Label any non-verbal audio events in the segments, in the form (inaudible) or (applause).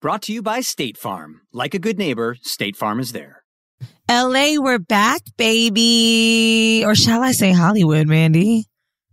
Brought to you by State Farm. Like a good neighbor, State Farm is there. LA, we're back, baby. Or shall I say Hollywood, Mandy? (laughs)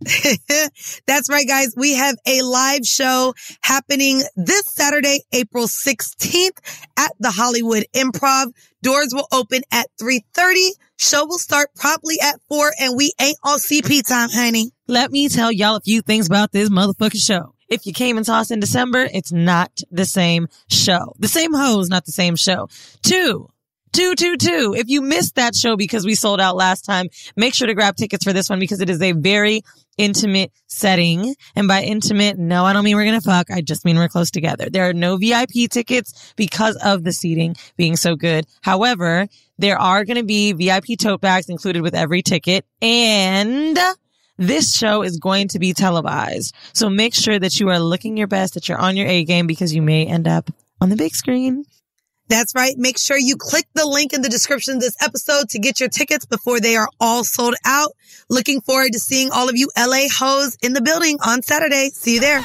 That's right, guys. We have a live show happening this Saturday, April 16th at the Hollywood Improv. Doors will open at 3.30. Show will start promptly at 4 and we ain't on CP time, honey. Let me tell y'all a few things about this motherfucking show. If you came and saw us in December, it's not the same show. The same hoes, not the same show. Two, two, two, two. If you missed that show because we sold out last time, make sure to grab tickets for this one because it is a very intimate setting. And by intimate, no, I don't mean we're going to fuck. I just mean we're close together. There are no VIP tickets because of the seating being so good. However, there are going to be VIP tote bags included with every ticket and this show is going to be televised. So make sure that you are looking your best, that you're on your A game because you may end up on the big screen. That's right. Make sure you click the link in the description of this episode to get your tickets before they are all sold out. Looking forward to seeing all of you LA hoes in the building on Saturday. See you there.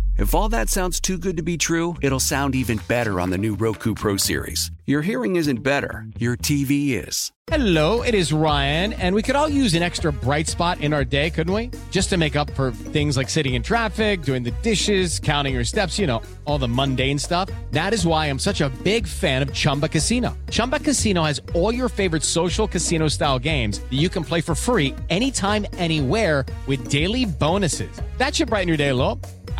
If all that sounds too good to be true, it'll sound even better on the new Roku Pro Series. Your hearing isn't better, your TV is. Hello, it is Ryan, and we could all use an extra bright spot in our day, couldn't we? Just to make up for things like sitting in traffic, doing the dishes, counting your steps, you know, all the mundane stuff. That is why I'm such a big fan of Chumba Casino. Chumba Casino has all your favorite social casino style games that you can play for free anytime, anywhere with daily bonuses. That should brighten your day a little.